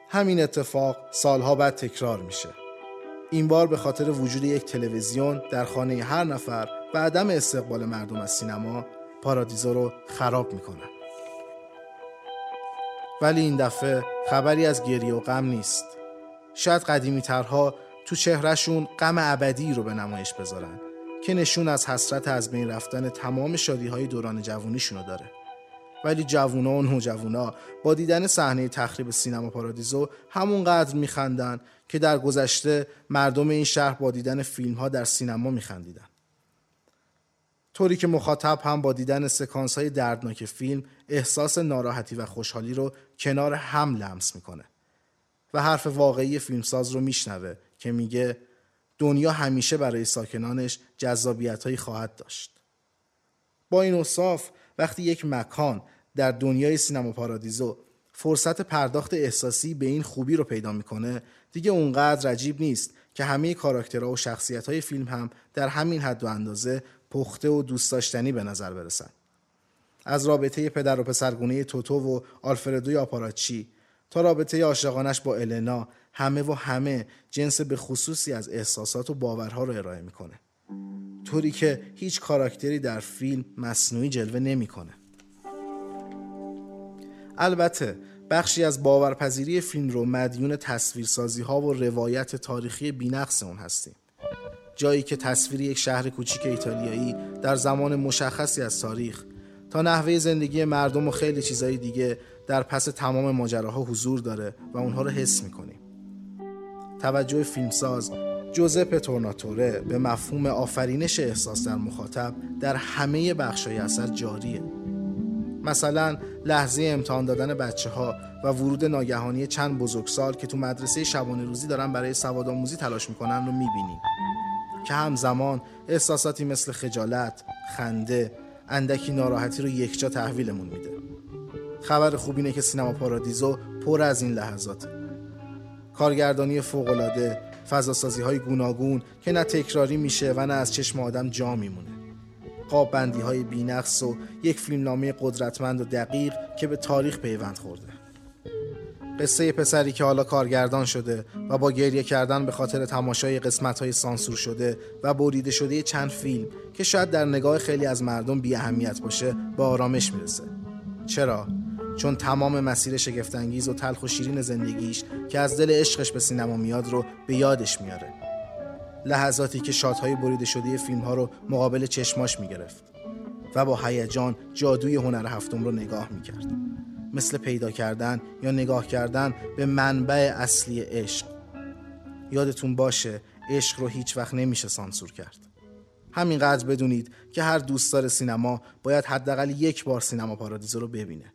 همین اتفاق سالها بعد تکرار میشه. این بار به خاطر وجود یک تلویزیون در خانه هر نفر و عدم استقبال مردم از سینما پارادیزو رو خراب می‌کنن ولی این دفعه خبری از گریه و غم نیست. شاید قدیمی ترها تو چهرهشون غم ابدی رو به نمایش بذارن. که نشون از حسرت از بین رفتن تمام شادی های دوران جوونیشونو داره. ولی جوونا و نوجوونا با دیدن صحنه تخریب سینما پارادیزو همونقدر میخندن که در گذشته مردم این شهر با دیدن فیلم ها در سینما میخندیدن. طوری که مخاطب هم با دیدن سکانس های دردناک فیلم احساس ناراحتی و خوشحالی رو کنار هم لمس می‌کنه و حرف واقعی فیلمساز رو میشنوه که میگه دنیا همیشه برای ساکنانش جذابیت هایی خواهد داشت. با این اصاف وقتی یک مکان در دنیای سینما پارادیزو فرصت پرداخت احساسی به این خوبی رو پیدا می‌کنه دیگه اونقدر عجیب نیست که همه کاراکترها و شخصیت های فیلم هم در همین حد و اندازه پخته و دوست داشتنی به نظر برسن. از رابطه پدر و پسرگونه توتو و آلفردوی آپاراچی تا رابطه عاشقانش با النا همه و همه جنس به خصوصی از احساسات و باورها رو ارائه می‌کنه. طوری که هیچ کاراکتری در فیلم مصنوعی جلوه نمی‌کنه. البته بخشی از باورپذیری فیلم رو مدیون تصویرسازی ها و روایت تاریخی بینقص اون هستیم. جایی که تصویر یک شهر کوچیک ایتالیایی در زمان مشخصی از تاریخ تا نحوه زندگی مردم و خیلی چیزهای دیگه در پس تمام ماجراها حضور داره و اونها رو حس می‌کنیم. توجه فیلمساز جوزپ تورناتوره به مفهوم آفرینش احساس در مخاطب در همه بخشای اثر جاریه مثلا لحظه امتحان دادن بچه ها و ورود ناگهانی چند بزرگسال که تو مدرسه شبانه روزی دارن برای سوادآموزی تلاش می‌کنن رو می‌بینیم که همزمان احساساتی مثل خجالت، خنده، اندکی ناراحتی رو یکجا تحویلمون میده. خبر خوب اینه که سینما پارادیزو پر از این لحظاته. کارگردانی فوق‌العاده، فضاسازی های گوناگون که نه تکراری میشه و نه از چشم آدم جا میمونه. قاب بندی های بینقص و یک فیلمنامه قدرتمند و دقیق که به تاریخ پیوند خورده. قصه پسری که حالا کارگردان شده و با گریه کردن به خاطر تماشای قسمت های سانسور شده و بریده شده چند فیلم که شاید در نگاه خیلی از مردم بی اهمیت باشه با آرامش می‌رسه چرا؟ چون تمام مسیر شگفتانگیز و تلخ و شیرین زندگیش که از دل عشقش به سینما میاد رو به یادش میاره. لحظاتی که شادهای بریده شده فیلم ها رو مقابل چشماش می‌گرفت و با هیجان جادوی هنر هفتم رو نگاه می‌کرد. مثل پیدا کردن یا نگاه کردن به منبع اصلی عشق. یادتون باشه عشق رو هیچ وقت نمیشه سانسور کرد. همینقدر بدونید که هر دوستدار سینما باید حداقل یک بار سینما پارادیزو رو ببینه.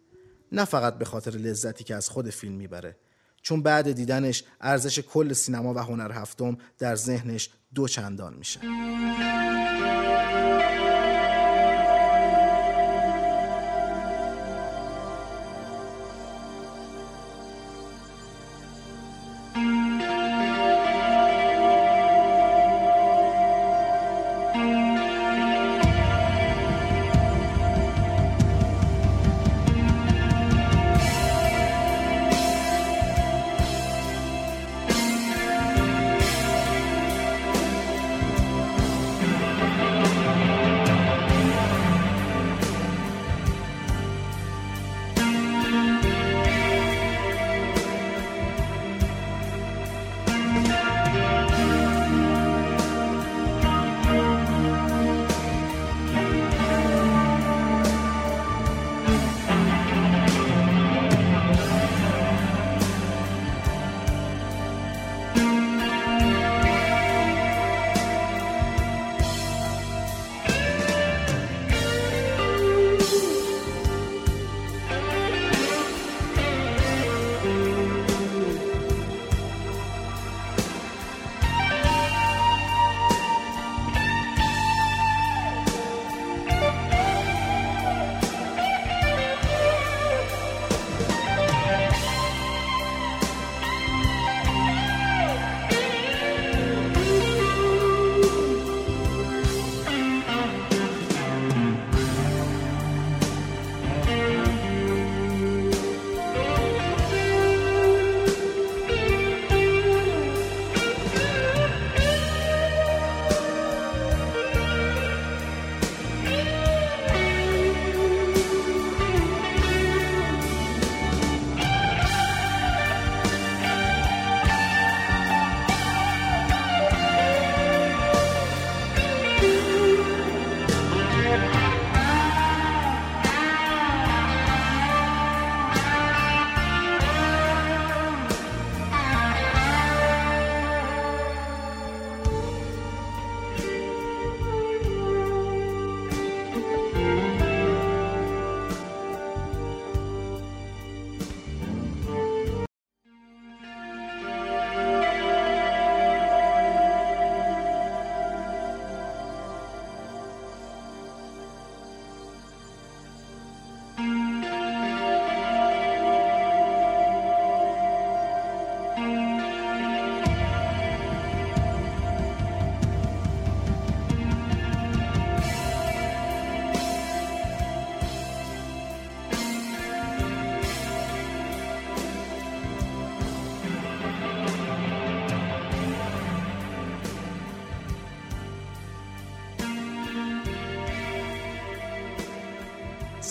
نه فقط به خاطر لذتی که از خود فیلم می‌بره. چون بعد دیدنش ارزش کل سینما و هنر هفتم در ذهنش دو چندان میشه.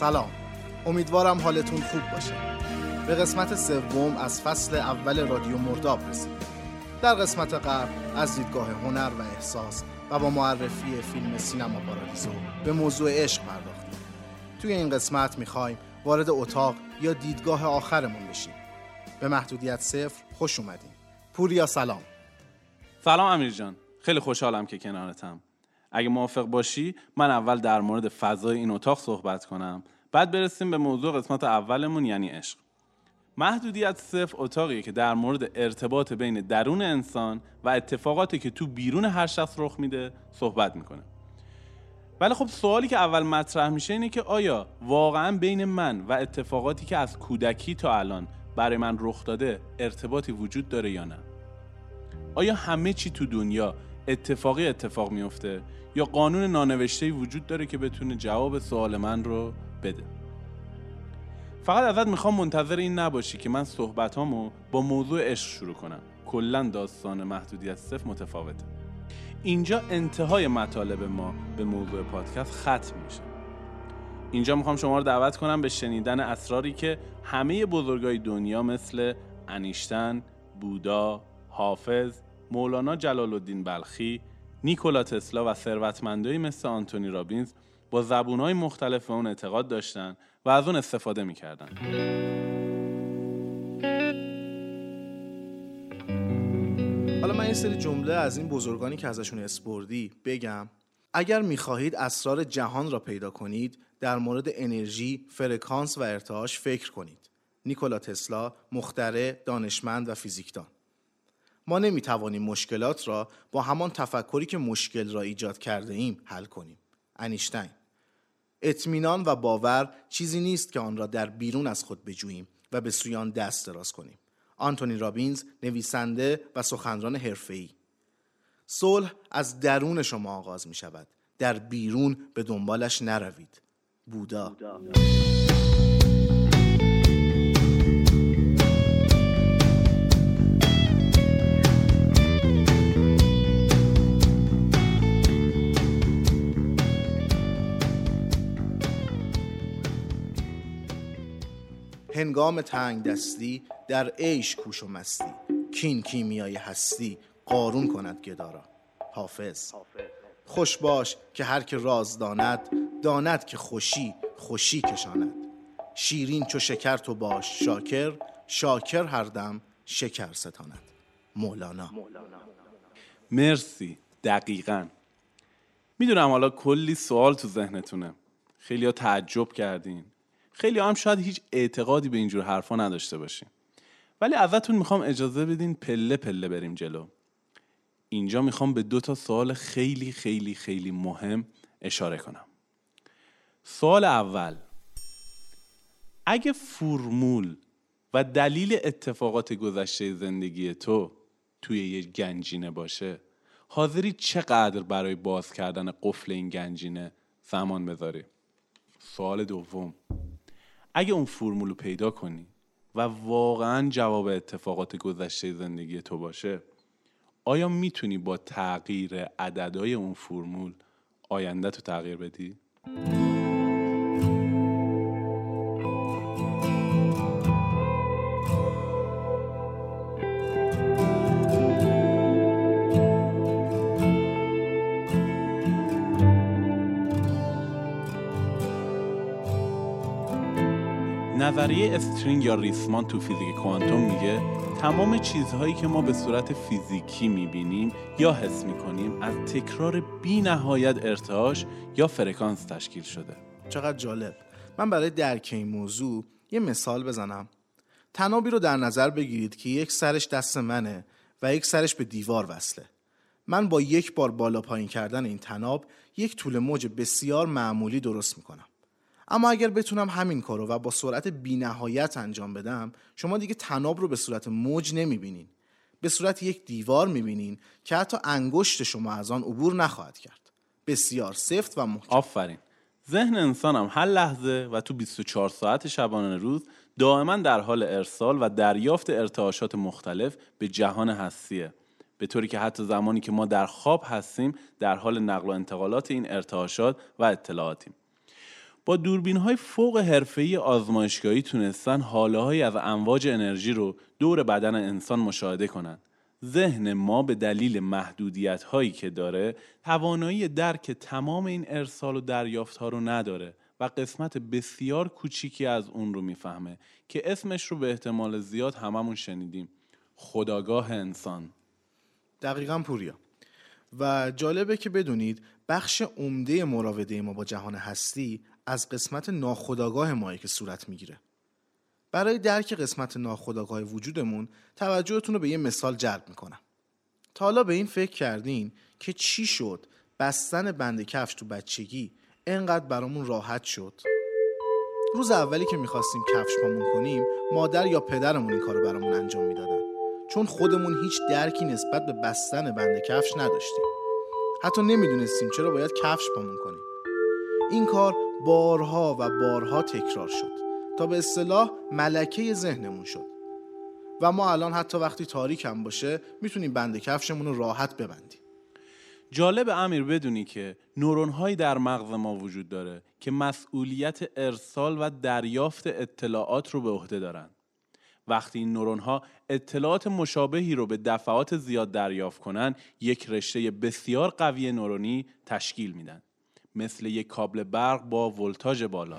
سلام. امیدوارم حالتون خوب باشه. به قسمت سوم از فصل اول رادیو مرداب رسید در قسمت قبل از دیدگاه هنر و احساس و با معرفی فیلم سینما پارادیزو به موضوع عشق پرداختیم. توی این قسمت می‌خوایم وارد اتاق یا دیدگاه آخرمون بشیم. به محدودیت صفر خوش اومدیم پوریا سلام. سلام امیر جان خیلی خوشحالم که کنارتم. اگه موافق باشی من اول در مورد فضای این اتاق صحبت کنم. بعد برسیم به موضوع قسمت اولمون یعنی عشق. محدودیت صفر اتاقیه که در مورد ارتباط بین درون انسان و اتفاقاتی که تو بیرون هر شخص رخ میده صحبت می‌کنه. ولی خب سوالی که اول مطرح میشه اینه که آیا واقعا بین من و اتفاقاتی که از کودکی تا الان برای من رخ داده ارتباطی وجود داره یا نه؟ آیا همه چی تو دنیا اتفاقی اتفاق میفته یا قانون نانوشته وجود داره که بتونه جواب سوال من رو بده؟ فقط ازت می‌خوام منتظر این نباشی که من صحبتامو با موضوع عشق شروع کنم. کلا داستان محدودیت صفر متفاوته. اینجا انتهای مطالب ما به موضوع پادکست ختم میشه. اینجا می‌خوام شما رو دعوت کنم به شنیدن اسراری که همه بزرگای دنیا مثل انیشتن، بودا، حافظ، مولانا جلال الدین بلخی، نیکولا تسلا و ثروتمندایی مثل آنتونی رابینز با زبونهای مختلف به اون اعتقاد داشتن و از اون استفاده می‌کردن حالا من یه سری جمله از این بزرگانی که ازشون اسپردی بگم اگر می‌خواهید اسرار جهان را پیدا کنید در مورد انرژی، فرکانس و ارتعاش فکر کنید. نیکولا تسلا، مخترع، دانشمند و فیزیکدان. ما نمی‌توانیم مشکلات را با همان تفکری که مشکل را ایجاد کرده ایم حل کنیم. انیشتین. اطمینان و باور چیزی نیست که آن را در بیرون از خود بجوییم و به سوی آن دست دراز کنیم. آنتونی رابینز نویسنده و سخنران حرفه‌ای. صلح از درون شما آغاز می شود در بیرون به دنبالش نروید. بودا. هنگام تنگ دستی در عیش کوش و مستی. کین کیمیای هستی قارون کند گدارا. حافظ. خوش باش که هر که راز داند داند که خوشی خوشی کشاند. شیرین چو شکر تو باش شاکر شاکر هر دم شکر ستاند. مولانا. مرسی. دقیقا. می‌دونم حالا کلی سوال تو ذهنتونه. خیلی ها تعجب کردین. خیلی هم شاید هیچ اعتقادی به اینجور حرفا نداشته باشین ولی ازتون می‌خوام اجازه بدین پله پله بریم جلو. اینجا می‌خوام به دو تا سوال خیلی خیلی خیلی مهم اشاره کنم. سوال اول. اگه فرمول و دلیل اتفاقات گذشته زندگی تو توی یه گنجینه باشه حاضری چقدر برای باز کردن قفل این گنجینه زمان بذاری؟ سوال دوم. اگه اون فرمول رو پیدا کنی و واقعا جواب اتفاقات گذشته زندگی تو باشه آیا می‌تونی با تغییر عددهای اون فرمول آینده تو تغییر بدی؟ نظریه استرینگ یا ریسمان تو فیزیک کوانتوم میگه تمام چیزهایی که ما به صورت فیزیکی می‌بینیم یا حس می‌کنیم از تکرار بی نهایت ارتعاش یا فرکانس تشکیل شده. چقدر جالب. من برای درک این موضوع یه مثال بزنم. تنابی رو در نظر بگیرید که یک سرش دست منه و یک سرش به دیوار وصله. من با یک بار بالا پایین کردن این تناب یک طول موج بسیار معمولی درست می‌کنم. اما اگر بتونم همین کارو و با سرعت بینهایت انجام بدم شما دیگه تناب رو به صورت موج نمی‌بینین. به صورت یک دیوار می‌بینین که حتی انگشت شما از آن عبور نخواهد کرد. بسیار سفت و محکم. آفرین. ذهن انسانم هر لحظه و تو 24 ساعت شبانه روز دائما در حال ارسال و دریافت ارتعاشات مختلف به جهان هستیه به طوری که حتی زمانی که ما در خواب هستیم در حال نقل و انتقالات این ارتعاشات و اطلاعاتیم. با دوربین های فوق حرفه‌ای آزمایشگاهی تونستن حاله از امواج انرژی رو دور بدن انسان مشاهده کنند. ذهن ما به دلیل محدودیت هایی که داره توانایی درک تمام این ارسال و دریافت ها رو نداره و قسمت بسیار کوچیکی از اون رو می‌فهمه که اسمش رو به احتمال زیاد هممون شنیدیم. خداگاه انسان. دقیقا پوریا. و جالبه که بدونید بخش عمده مراوده ما با جهان هستی از قسمت ناخودآگاه ماه که صورت می‌گیره. برای درک قسمت ناخودآگاه وجودمون توجهتون رو به یه مثال جلب می‌کنم. تا حالا به این فکر کردین که چی شد بستن بند کفش تو بچگی انقدر برامون راحت شد؟ روز اولی که می‌خواستیم کفش پامون کنیم مادر یا پدرمون این کارو برامون انجام می‌دادن. چون خودمون هیچ درکی نسبت به بستن بند کفش نداشتیم. حتی نمی‌دونستیم چرا باید کفش پامون کنیم. این کار بارها و بارها تکرار شد تا به اصطلاح ملکه ذهنمون شد. و ما الان حتی وقتی تاریک هم باشه می‌تونیم بند کفشمون رو راحت ببندیم. جالب امیر بدونی که نورون هایی در مغز ما وجود داره که مسئولیت ارسال و دریافت اطلاعات رو به عهده دارن. وقتی این نورون ها اطلاعات مشابهی رو به دفعات زیاد دریافت کنن یک رشته بسیار قوی نورونی تشکیل میدن. مثل یک کابل برق با ولتاژ بالا.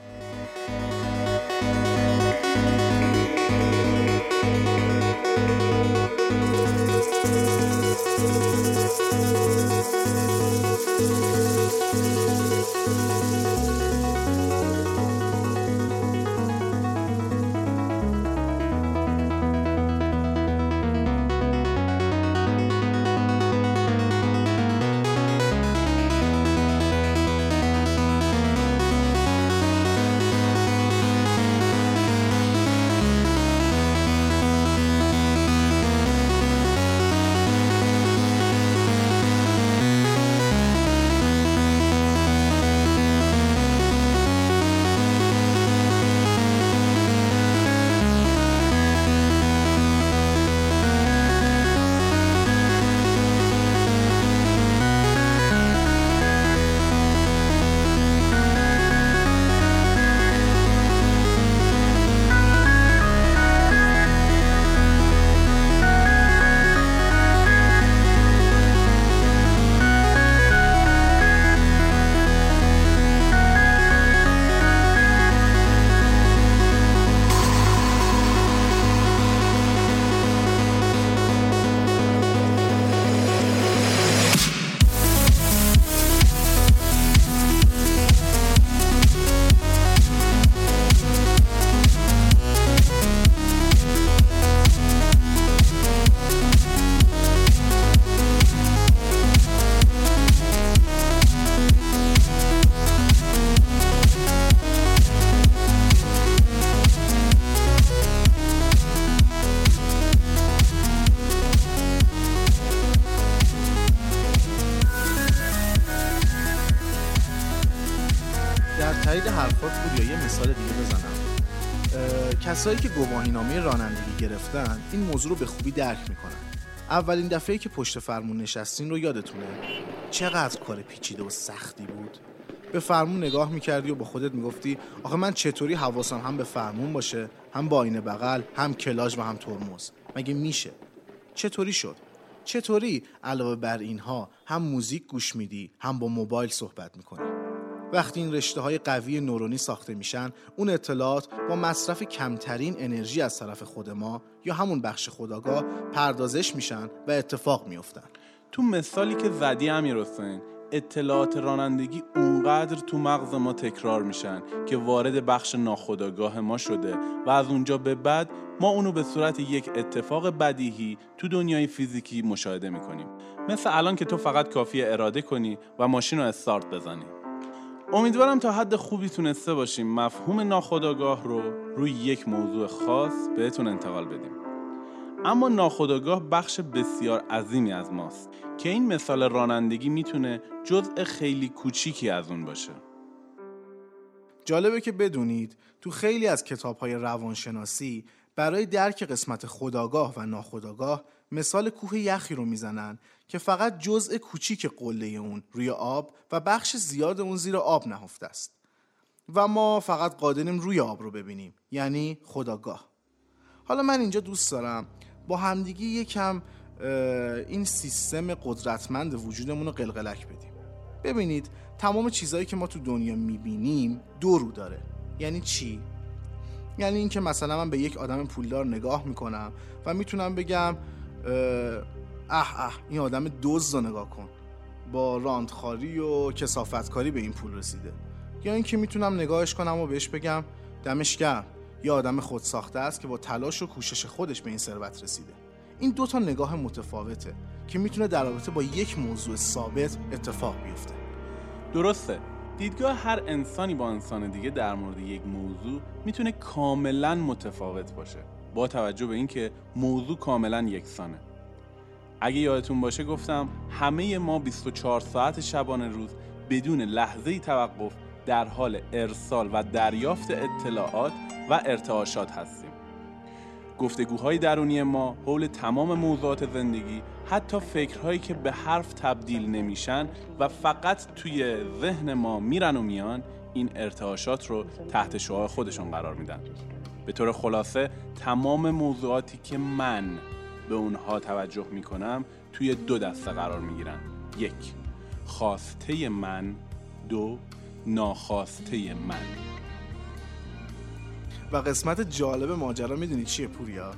کسایی که گواهینامه رانندگی گرفتن این موضوع رو به خوبی درک می‌کنن. اولین دفعه که پشت فرمون نشستین رو یادتونه. چقدر کار پیچیده و سختی بود. به فرمون نگاه می‌کردی و با خودت می‌گفتی آخه من چطوری حواسم هم به فرمون باشه هم با آینه بغل هم کلاژ و هم ترمز؟ مگه میشه؟ چطوری شد؟ چطوری علاوه بر اینها هم موزیک گوش میدی هم با موبایل صحبت می‌کنی؟ وقتی این رشته های قوی نورونی ساخته میشن اون اطلاعات با مصرف کمترین انرژی از طرف خود ما یا همون بخش خداگاه پردازش میشن و اتفاق میفتن تو مثالی که زدی امیر حسین اطلاعات رانندگی اونقدر تو مغز ما تکرار میشن که وارد بخش ناخودآگاه ما شده و از اونجا به بعد ما اونو به صورت یک اتفاق بدیهی تو دنیای فیزیکی مشاهده می‌کنیم. مثل الان که تو فقط کافی اراده کنی و ماشین رو استارت بزنی. امیدوارم تا حد خوبی تونسته باشیم مفهوم ناخودآگاه رو روی یک موضوع خاص بهتون انتقال بدیم. اما ناخودآگاه بخش بسیار عظیمی از ماست که این مثال رانندگی می‌تونه جزء خیلی کوچیکی از اون باشه. جالبه که بدونید تو خیلی از کتاب های روانشناسی برای درک قسمت خداگاه و ناخداگاه مثال کوه یخی رو می‌زنن که فقط جزء کوچیک قله اون روی آب و بخش زیاد اون زیر آب نهفته است. و ما فقط قادریم روی آب رو ببینیم یعنی خداگاه حالا من اینجا دوست دارم با همدیگه یکم این سیستم قدرتمند وجودمون رو قلقلک بدیم ببینید تمام چیزهایی که ما تو دنیا می‌بینیم دو رو داره یعنی چی؟ یعنی اینکه مثلا من به یک آدم پولدار نگاه می‌کنم و می‌تونم بگم اه اه, این آدم دزد رو نگاه کن. با راندخاری و کسافتکاری به این پول رسیده. یا اینکه می‌تونم نگاهش کنم و بهش بگم دمش گرم. یه آدم خودساخته است که با تلاش و کوشش خودش به این ثروت رسیده. این دو تا نگاه متفاوته که می‌تونه در رابطه با یک موضوع ثابت اتفاق بیفته. درسته. دیدگاه هر انسانی با انسان دیگه در مورد یک موضوع می‌تونه کاملا متفاوت باشه. با توجه به اینکه موضوع کاملا یکسانه. اگه یادتون باشه گفتم همه ما 24 ساعت شبانه روز بدون لحظه ای توقف در حال ارسال و دریافت اطلاعات و ارتعاشات هستیم. گفتگوهای درونی ما حول تمام موضوعات زندگی حتی فکرهایی که به حرف تبدیل نمیشن و فقط توی ذهن ما میرن و میان این ارتعاشات رو تحت شعاع خودشون قرار میدن. به طور خلاصه تمام موضوعاتی که من به اونها توجه می‌کنم توی دو دسته قرار می‌گیرن. یک خواسته من. دو ناخواسته من. و قسمت جالب ماجرا می‌دونی چیه پوریا؟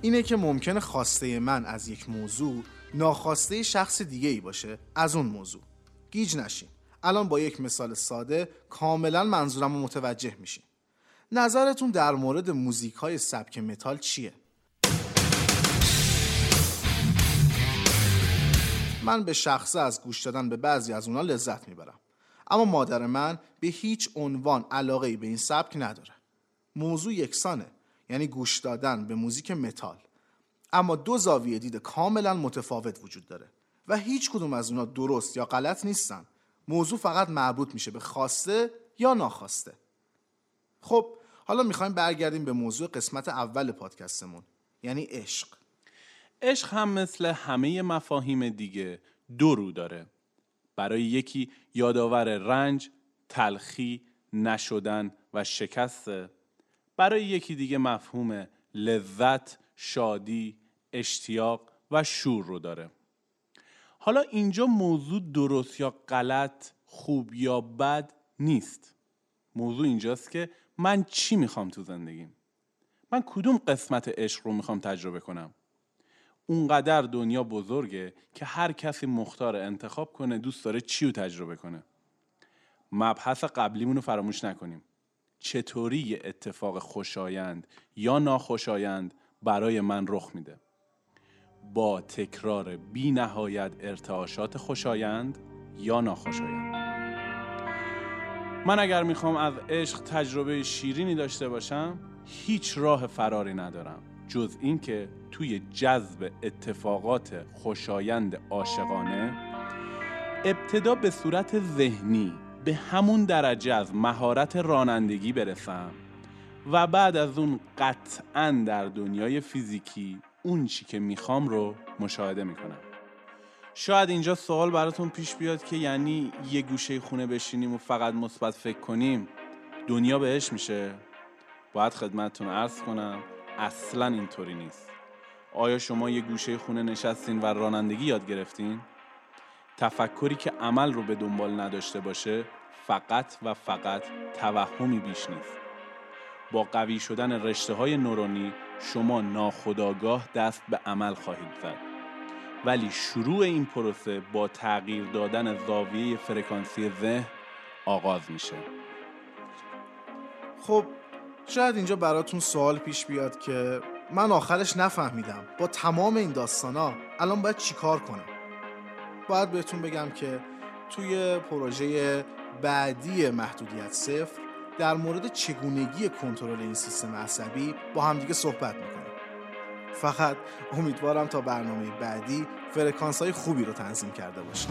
اینه که ممکنه خواسته من از یک موضوع ناخواسته شخص دیگه ای باشه از اون موضوع. گیج نشین. الان با یک مثال ساده کاملا منظورم رو متوجه میشین. نظرتون در مورد موزیک های سبک متال چیه؟ من به شخصه از گوش دادن به بعضی از اونا لذت می‌برم. اما مادر من به هیچ عنوان علاقه ای به این سبک نداره. موضوع یکسانه یعنی گوش دادن به موزیک متال. اما دو زاویه دید کاملا متفاوت وجود داره و هیچ کدوم از اونا درست یا غلط نیستن. موضوع فقط مربوط میشه به خواسته یا ناخواسته. خب حالا می‌خوایم برگردیم به موضوع قسمت اول پادکستمون یعنی عشق. عشق هم مثل همه مفاهیم دیگه دو رو داره. برای یکی یادآور رنج، تلخی، نشدن و شکسته. برای یکی دیگه مفهوم لذت، شادی، اشتیاق و شور رو داره. حالا اینجا موضوع درست یا غلط، خوب یا بد نیست. موضوع اینجاست که من چی می‌خوام تو زندگیم؟ من کدوم قسمت عشق رو می‌خوام تجربه کنم؟ اونقدر دنیا بزرگه که هر کسی مختار انتخاب کنه دوست داره چی رو تجربه کنه. مبحث قبلیمون رو فراموش نکنیم. چطوری اتفاق خوشایند یا ناخوشایند برای من رخ میده؟ با تکرار بی نهایت ارتعاشات خوشایند یا ناخوشایند؟ من اگر می‌خوام از عشق تجربه شیرینی داشته باشم هیچ راه فراری ندارم. جز اینکه توی جذب اتفاقات خوشایند عاشقانه ابتدا به صورت ذهنی به همون درجه از مهارت رانندگی برسم و بعد از اون قطعا در دنیای فیزیکی اون چی که می‌خوام رو مشاهده می‌کنم. شاید اینجا سوال براتون پیش بیاد که یعنی یه گوشه خونه بشینیم و فقط مثبت فکر کنیم دنیا بهش میشه. باید خدمتتون عرض کنم اصلا اینطوری نیست. آیا شما یه گوشه خونه نشستین و رانندگی یاد گرفتین؟ تفکری که عمل رو به دنبال نداشته باشه فقط و فقط توهمی بیش نیست. با قوی شدن رشته های نورونی شما ناخداگاه دست به عمل خواهید زد. ولی شروع این پروسه با تغییر دادن زاویه فرکانسی ذهن آغاز میشه. خب شاید اینجا براتون سوال پیش بیاد که من آخرش نفهمیدم با تمام این داستانا الان باید چیکار کنم؟ باید بهتون بگم که توی پروژه بعدی محدودیت صفر در مورد چگونگی کنترل این سیستم عصبی با همدیگه صحبت می‌کنیم. فقط امیدوارم تا برنامه بعدی فرکانس های خوبی رو تنظیم کرده باشیم